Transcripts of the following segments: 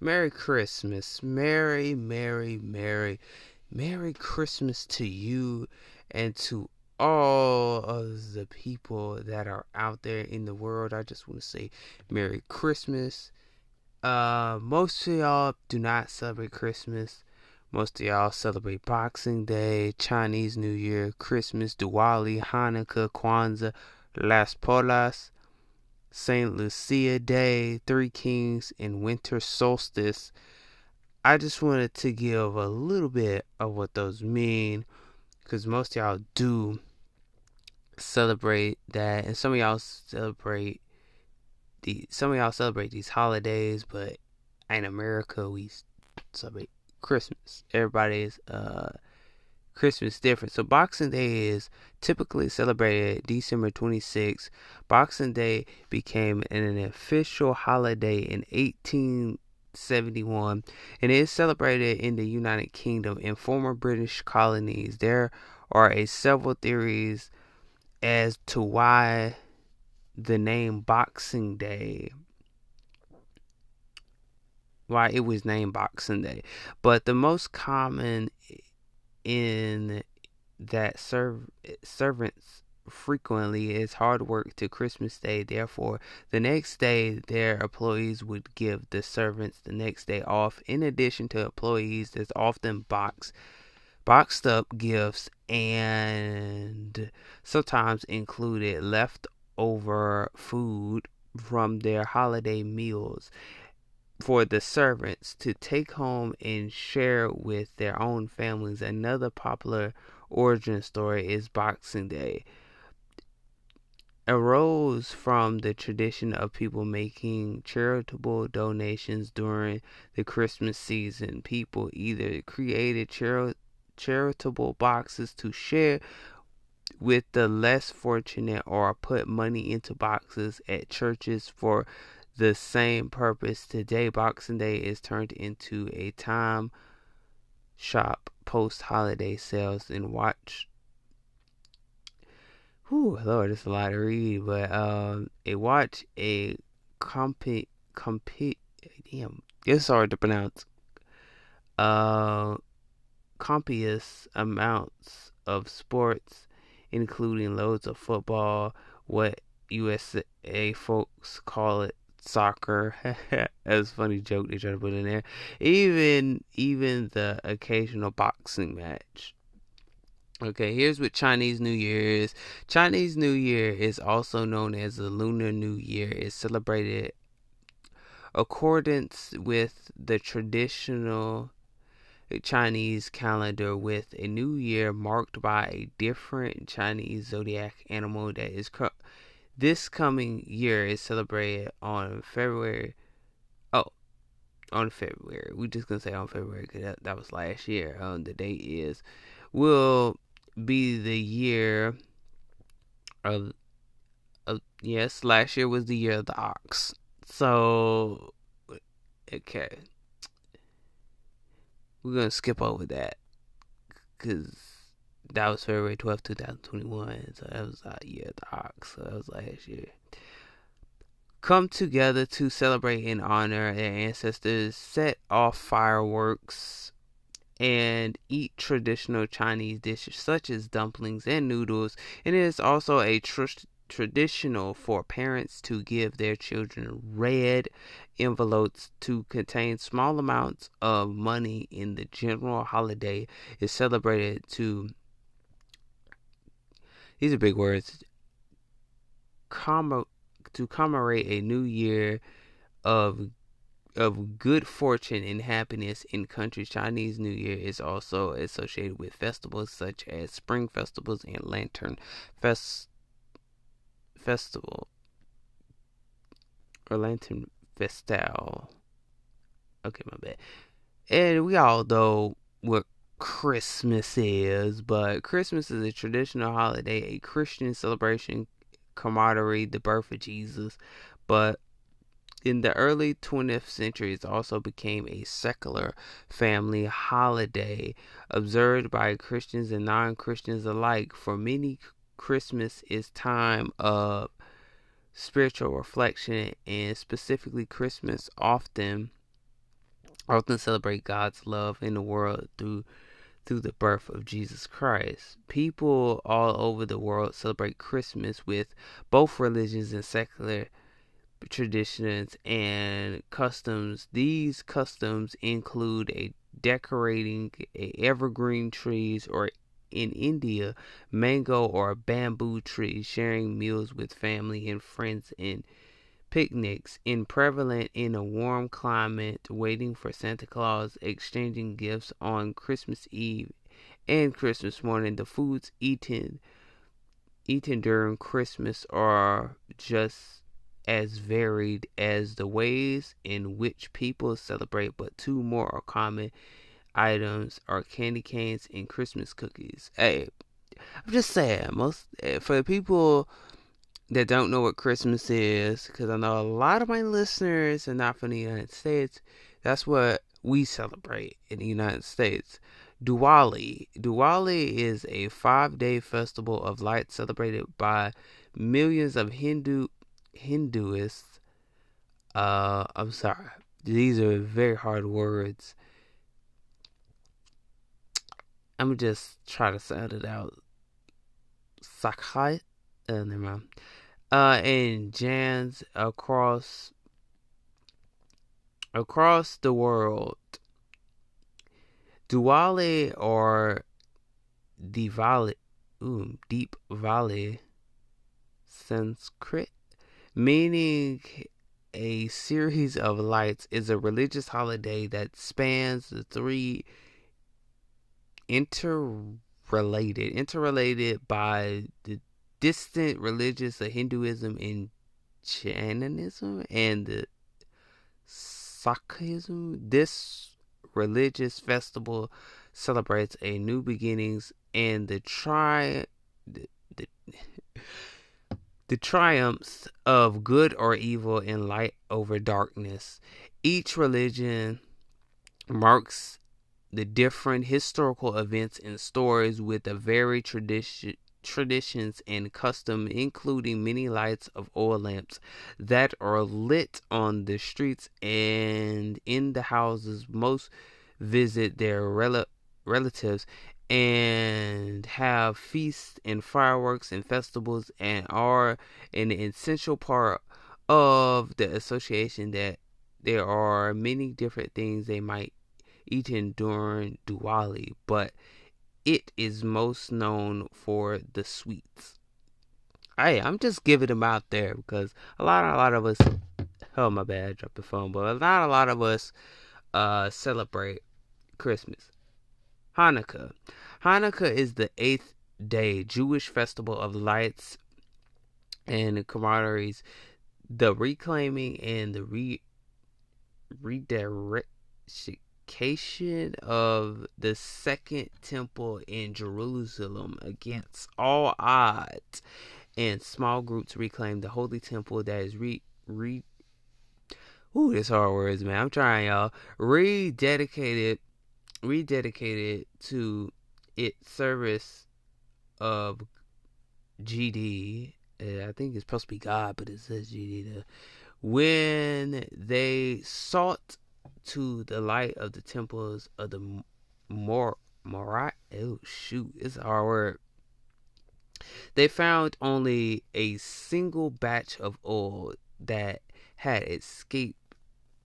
Merry Christmas. Merry, Merry, Merry, Merry Christmas to you and to all of the people that are out there in the world. I just want to say Merry Christmas. Uh, most of y'all do not celebrate Christmas. Most of y'all celebrate Boxing Day, Chinese New Year, Christmas, Diwali, Hanukkah, Kwanzaa, Las Polas. St. Lucia Day, Three Kings, and Winter Solstice. I just wanted to give a little bit of what those mean because most y'all do celebrate that, and some of y'all celebrate the some of y'all celebrate these holidays, but in America we celebrate Christmas. Everybody's uh Christmas different. So Boxing Day is typically celebrated December 26th. Boxing Day became an official holiday in 1871 and is celebrated in the United Kingdom and former British colonies. There are a several theories as to why the name Boxing Day why it was named Boxing Day. But the most common in that serv- servants frequently is hard work to Christmas Day. Therefore, the next day their employees would give the servants the next day off. In addition to employees, there's often box boxed up gifts and sometimes included leftover food from their holiday meals for the servants to take home and share with their own families. Another popular origin story is Boxing Day. Arose from the tradition of people making charitable donations during the Christmas season. People either created chari- charitable boxes to share with the less fortunate or put money into boxes at churches for the same purpose. Today, Boxing Day is turned into a time shop post holiday sales and watch. Whew, Lord, it's a lot to read, but um, a watch a compete compete. Damn, it's hard to pronounce. Uh, copious amounts of sports, including loads of football, what USA folks call it soccer. That's a funny joke they try to put in there. Even even the occasional boxing match. Okay, here's what Chinese New Year is. Chinese New Year is also known as the Lunar New Year. It's celebrated accordance with the traditional Chinese calendar with a new year marked by a different Chinese zodiac animal that is this coming year is celebrated on February. Oh, on February. We're just gonna say on February because that, that was last year. Um, the date is will be the year of, of yes. Last year was the year of the ox. So okay, we're gonna skip over that because that was February 12th, 2021. So that was uh, our year of the ox. So that was last year. Come together to celebrate and honor their ancestors, set off fireworks, and eat traditional Chinese dishes such as dumplings and noodles. And it is also a tr- traditional for parents to give their children red envelopes to contain small amounts of money in the general holiday is celebrated to these are big words. to commemorate a new year of of good fortune and happiness in countries. Chinese New Year is also associated with festivals such as spring festivals and lantern fest festival or lantern festal. Okay, my bad. And we all know what Christmas is, but Christmas is a traditional holiday, a Christian celebration commemorate the birth of Jesus. But in the early 20th century, it also became a secular family holiday observed by Christians and non Christians alike. For many, Christmas is time of spiritual reflection, and specifically, Christmas often often celebrate God's love in the world through through the birth of Jesus Christ. People all over the world celebrate Christmas with both religions and secular traditions and customs. These customs include a decorating a evergreen trees or in India, mango or bamboo trees, sharing meals with family and friends and picnics in prevalent in a warm climate, waiting for Santa Claus, exchanging gifts on Christmas Eve and Christmas morning. The foods eaten eaten during Christmas are just as varied as the ways in which people celebrate, but two more are common items are candy canes and Christmas cookies. Hey, I'm just saying, most eh, for the people that don't know what Christmas is, because I know a lot of my listeners are not from the United States. That's what we celebrate in the United States. Diwali. Diwali is a five day festival of light celebrated by millions of Hindu Hinduists. Uh, I'm sorry. These are very hard words. I'm gonna just try to sound it out. Sakai, uh, never mind. Uh, and Jans across across the world. Diwali or Diwali, ooh, Deep Valley, Sanskrit, meaning a series of lights, is a religious holiday that spans the three interrelated, interrelated by the distant religious of Hinduism and Jainism and the Sikhism. This religious festival celebrates a new beginnings and the tri the, the, the triumphs of good or evil and light over darkness. Each religion marks the different historical events and stories with a very tradition traditions and custom including many lights of oil lamps that are lit on the streets and in the houses. Most visit their rel- relatives and have feasts and fireworks and festivals and are an essential part of the association that there are many different things they might eaten during Diwali, but it is most known for the sweets. Hey, I'm just giving them out there because a lot, a lot of us. Oh my bad, I dropped the phone. But not a lot of us uh, celebrate Christmas. Hanukkah. Hanukkah is the eighth day Jewish festival of lights and camaraderies, the reclaiming and the re redirection of the second temple in Jerusalem against all odds, and small groups reclaim the holy temple that is re re. Ooh, this hard words, man. I'm trying, y'all. Rededicated, rededicated to its service of GD. I think it's supposed to be God, but it says GD. When they sought to the light of the temples of the Mor Morat. Oh shoot, it's a hard word. They found only a single batch of oil that had escaped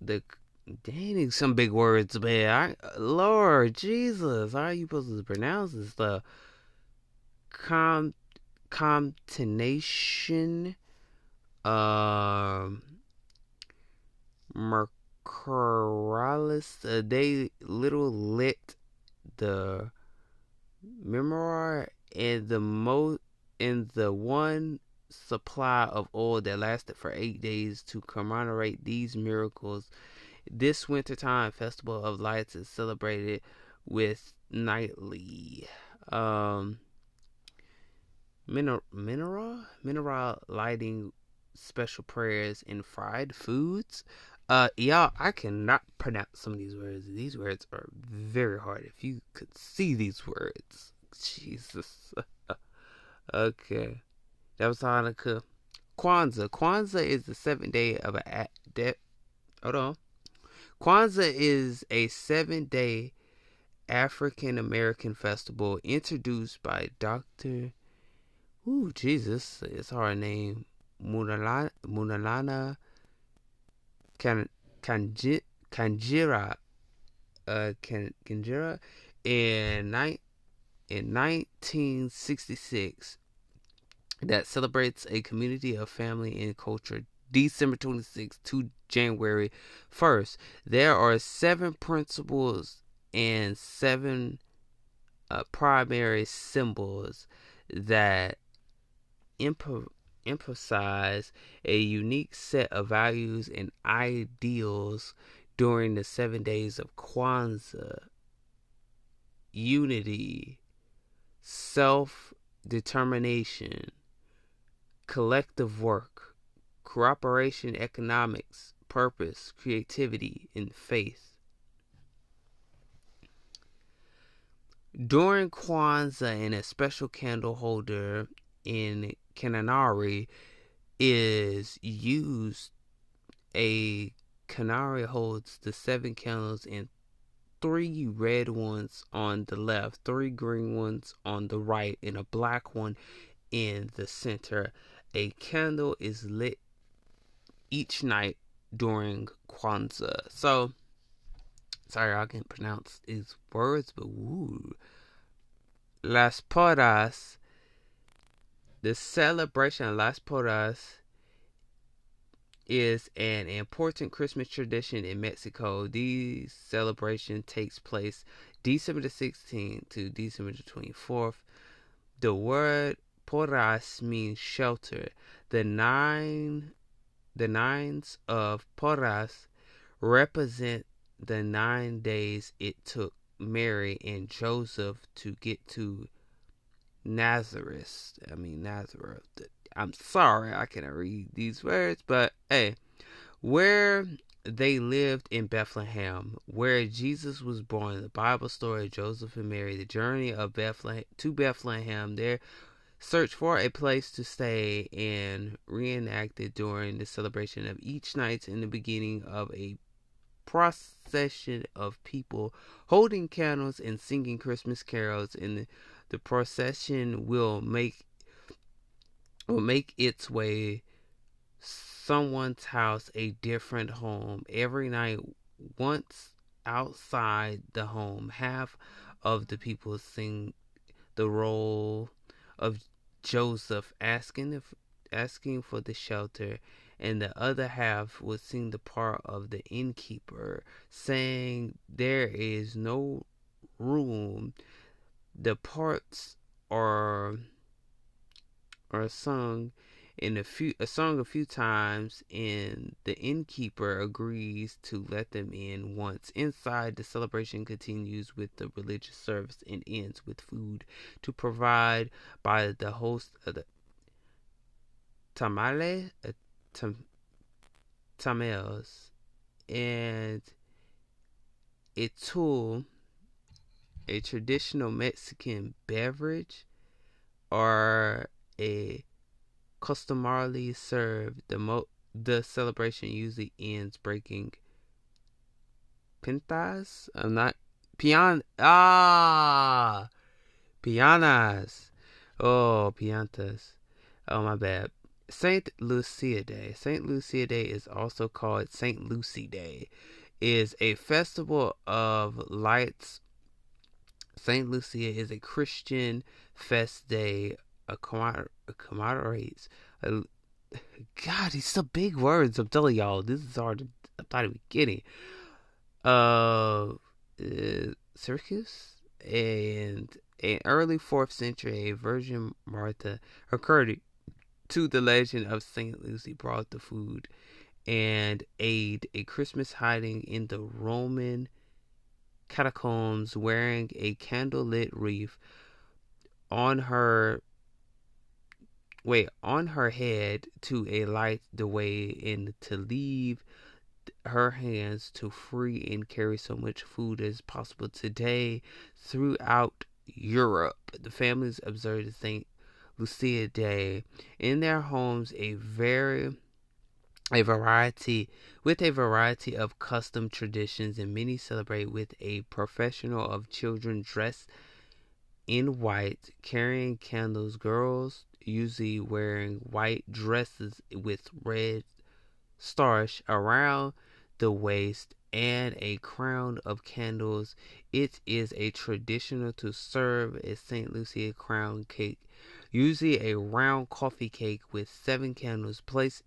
the. Dang, some big words, man. I, Lord Jesus, how are you supposed to pronounce this stuff? Com, contamination, um, merc Corrales, uh, they little lit the memoir and the mo in the one supply of oil that lasted for eight days to commemorate these miracles. This wintertime festival of lights is celebrated with nightly um, mineral mineral mineral lighting special prayers and fried foods uh, y'all, I cannot pronounce some of these words. These words are very hard. If you could see these words, Jesus. okay, that was Hanukkah. Kwanzaa. Kwanzaa is the seventh day of a de- hold on. Kwanzaa is a seven day African American festival introduced by Dr. Ooh, Jesus, it's hard name. Munalana Kan, Kanji, Kanjira, uh, Kan, Kanjira in, ni- in 1966 that celebrates a community of family and culture December 26th to January 1st. There are seven principles and seven uh, primary symbols that imp- emphasize a unique set of values and ideals during the seven days of Kwanzaa unity, self determination, collective work, cooperation, economics, purpose, creativity, and faith. During Kwanzaa, and a special candle holder in Kananari is used. A canary holds the seven candles and three red ones on the left, three green ones on the right, and a black one in the center. A candle is lit each night during Kwanzaa. So, sorry, I can't pronounce these words, but woo. Las Poras, the celebration of Las Poras is an important Christmas tradition in Mexico. This celebration takes place December the 16th to December the 24th. The word porras means shelter. The nine the nines of porras represent the nine days it took Mary and Joseph to get to Nazareth. I mean Nazareth. I'm sorry I cannot read these words, but hey, where they lived in Bethlehem, where Jesus was born, the Bible story of Joseph and Mary, the journey of Bethlehem to Bethlehem, their search for a place to stay, and reenacted during the celebration of each night in the beginning of a procession of people holding candles and singing Christmas carols. in the, the procession will make will make its way someone's house a different home. Every night once outside the home half of the people sing the role of joseph asking if asking for the shelter and the other half would sing the part of the innkeeper saying there is no room the parts are are sung in a few a song a few times and the innkeeper agrees to let them in once. Inside the celebration continues with the religious service and ends with food to provide by the host of the tamale uh, tam, tamales and a tool a traditional mexican beverage or a customarily served, the mo- the celebration usually ends breaking pintas. I'm not pian ah pianas. Oh piantas. Oh my bad. Saint Lucia Day. Saint Lucia Day is also called Saint Lucy Day. Is a festival of lights. Saint Lucia is a Christian fest day a commemorates. A, God, these some big words. I'm telling y'all, this is hard. To, I thought it was getting. Uh, uh, and an early fourth century, a Virgin Martha occurred to the legend of Saint Lucy brought the food and aid a Christmas hiding in the Roman catacombs wearing a candlelit wreath on her wait on her head to a light the way and to leave her hands to free and carry so much food as possible today throughout Europe. The families observe the St. Lucia Day in their homes, a very a variety with a variety of custom traditions and many celebrate with a professional of children dressed in white carrying candles. Girls usually wearing white dresses with red starch around the waist and a crown of candles. It is a traditional to serve a st lucia crown cake usually a round coffee cake with seven candles placed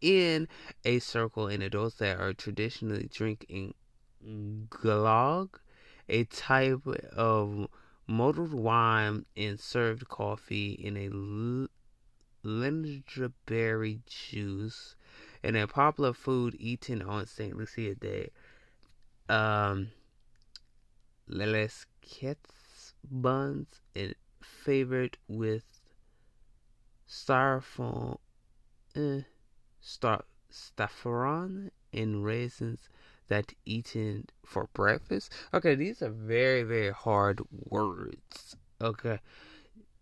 in a circle and adults that are traditionally drinking glögg, a type of mulled wine, and served coffee in a lingerberry juice, and a popular food eaten on St. Lucia Day. Um, Lelesquets buns, and favored with styrofoam. Eh saffron and raisins that eaten for breakfast. Okay, these are very very hard words. Okay,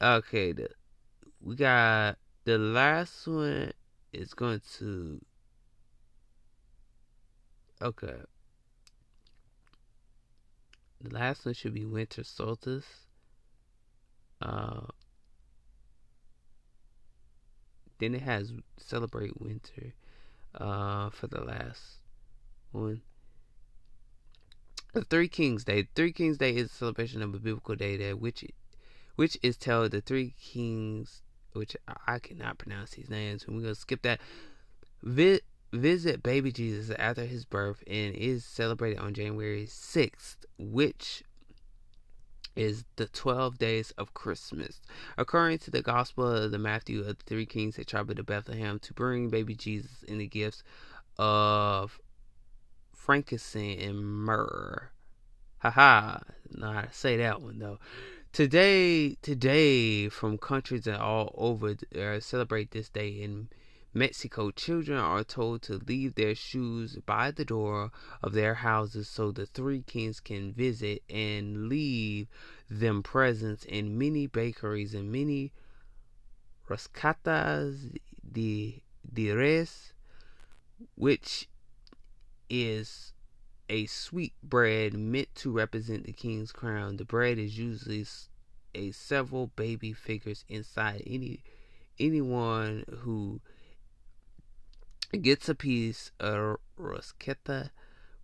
okay. The, we got the last one is going to. Okay. The last one should be winter solstice. Uh, then it has celebrate winter uh, for the last one. The Three Kings Day. Three Kings Day is a celebration of a biblical day that which which is tell the three kings, which I cannot pronounce these names. And we're gonna skip that. Vi- visit baby Jesus after his birth and is celebrated on January 6th, which is the 12 days of Christmas. According to the Gospel of the Matthew of the three kings, they traveled to Bethlehem to bring baby Jesus in the gifts of frankincense and myrrh. Haha, know how to say that one though. Today, today, from countries all over uh, celebrate this day in Mexico, children are told to leave their shoes by the door of their houses so the three kings can visit and leave them presents in many bakeries and many roscatas de, de res, which is a sweet bread meant to represent the king's crown. The bread is usually a several baby figures inside any anyone who gets a piece of rosqueta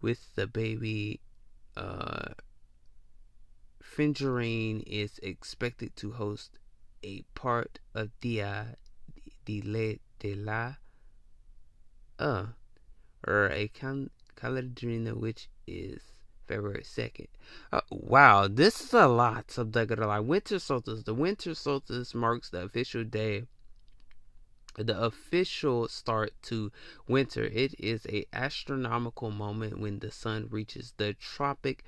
with the baby uh, Fingerine is expected to host a part of Dia de, la, de la uh, or a calendrina which is February 2nd. Uh, wow, this is a lot the winter solstice. The winter solstice marks the official day the official start to winter. It is a astronomical moment when the sun reaches the tropic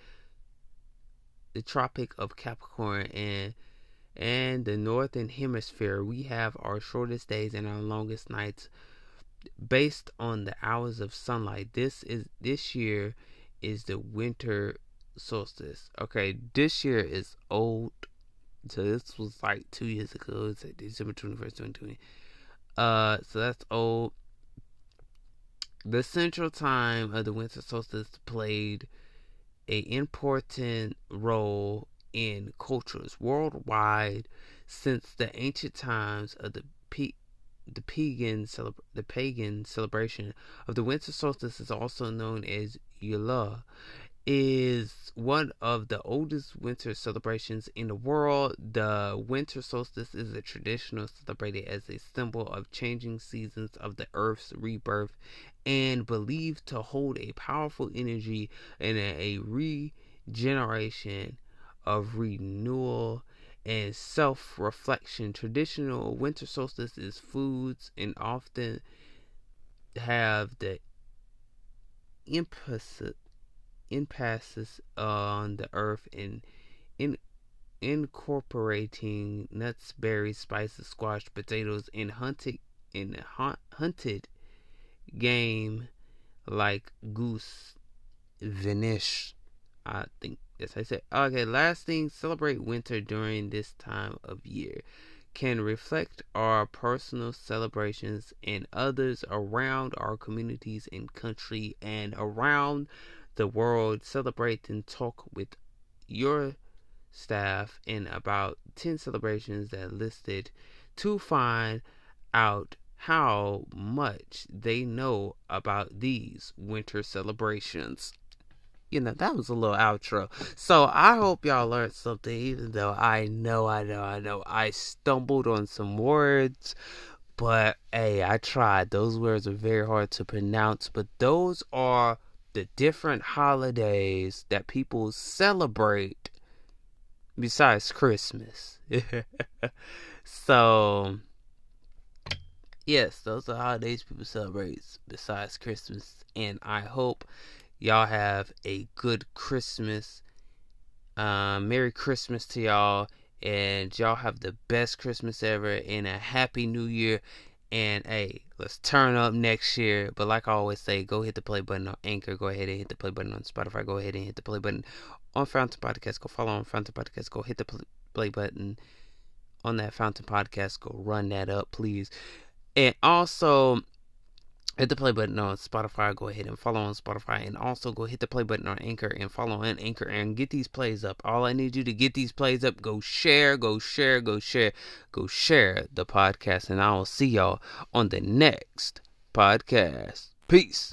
the tropic of Capricorn and and the northern hemisphere. We have our shortest days and our longest nights based on the hours of sunlight. This is this year is the winter solstice. Okay, this year is old. So this was like two years ago. It's like December twenty first, twenty twenty. Uh, so that's old. The central time of the winter solstice played a important role in cultures worldwide since the ancient times of the pe- the pagan the pagan celebration of the winter solstice is also known as Yule is one of the oldest winter celebrations in the world. The winter solstice is a traditional celebrated as a symbol of changing seasons of the earth's rebirth and believed to hold a powerful energy and a regeneration of renewal and self reflection. Traditional winter solstice is foods and often have the emphasis impasses uh, on the earth and in incorporating nuts, berries, spices, squash, potatoes, and hunted and hunted game like goose, vanish. I think yes, I said. Okay, last thing, celebrate winter during this time of year. can reflect our personal celebrations and others around our communities and country and around the world. Celebrate and talk with your staff in about 10 celebrations that listed to find out how much they know about these winter celebrations. You know, that was a little outro. So I hope y'all learned something, even though I know, I know, I know I stumbled on some words. But hey, I tried. Those words are very hard to pronounce, but those are the different holidays that people celebrate besides Christmas. so, yes, those are holidays people celebrate besides Christmas. And I hope y'all have a good Christmas. Um, Merry Christmas to y'all. And y'all have the best Christmas ever and a happy new year. And hey, let's turn up next year. But like I always say, go hit the play button on Anchor. Go ahead and hit the play button on Spotify. Go ahead and hit the play button on Fountain Podcast. Go follow on Fountain Podcast. Go hit the play button on that Fountain Podcast. Go run that up, please. And also, hit the play button on Spotify. Go ahead and follow on Spotify, and also go hit the play button on Anchor and follow on Anchor and get these plays up. All I need you to get these plays up. Go share, go share, go share, go share the podcast, and I will see y'all on the next podcast. Peace.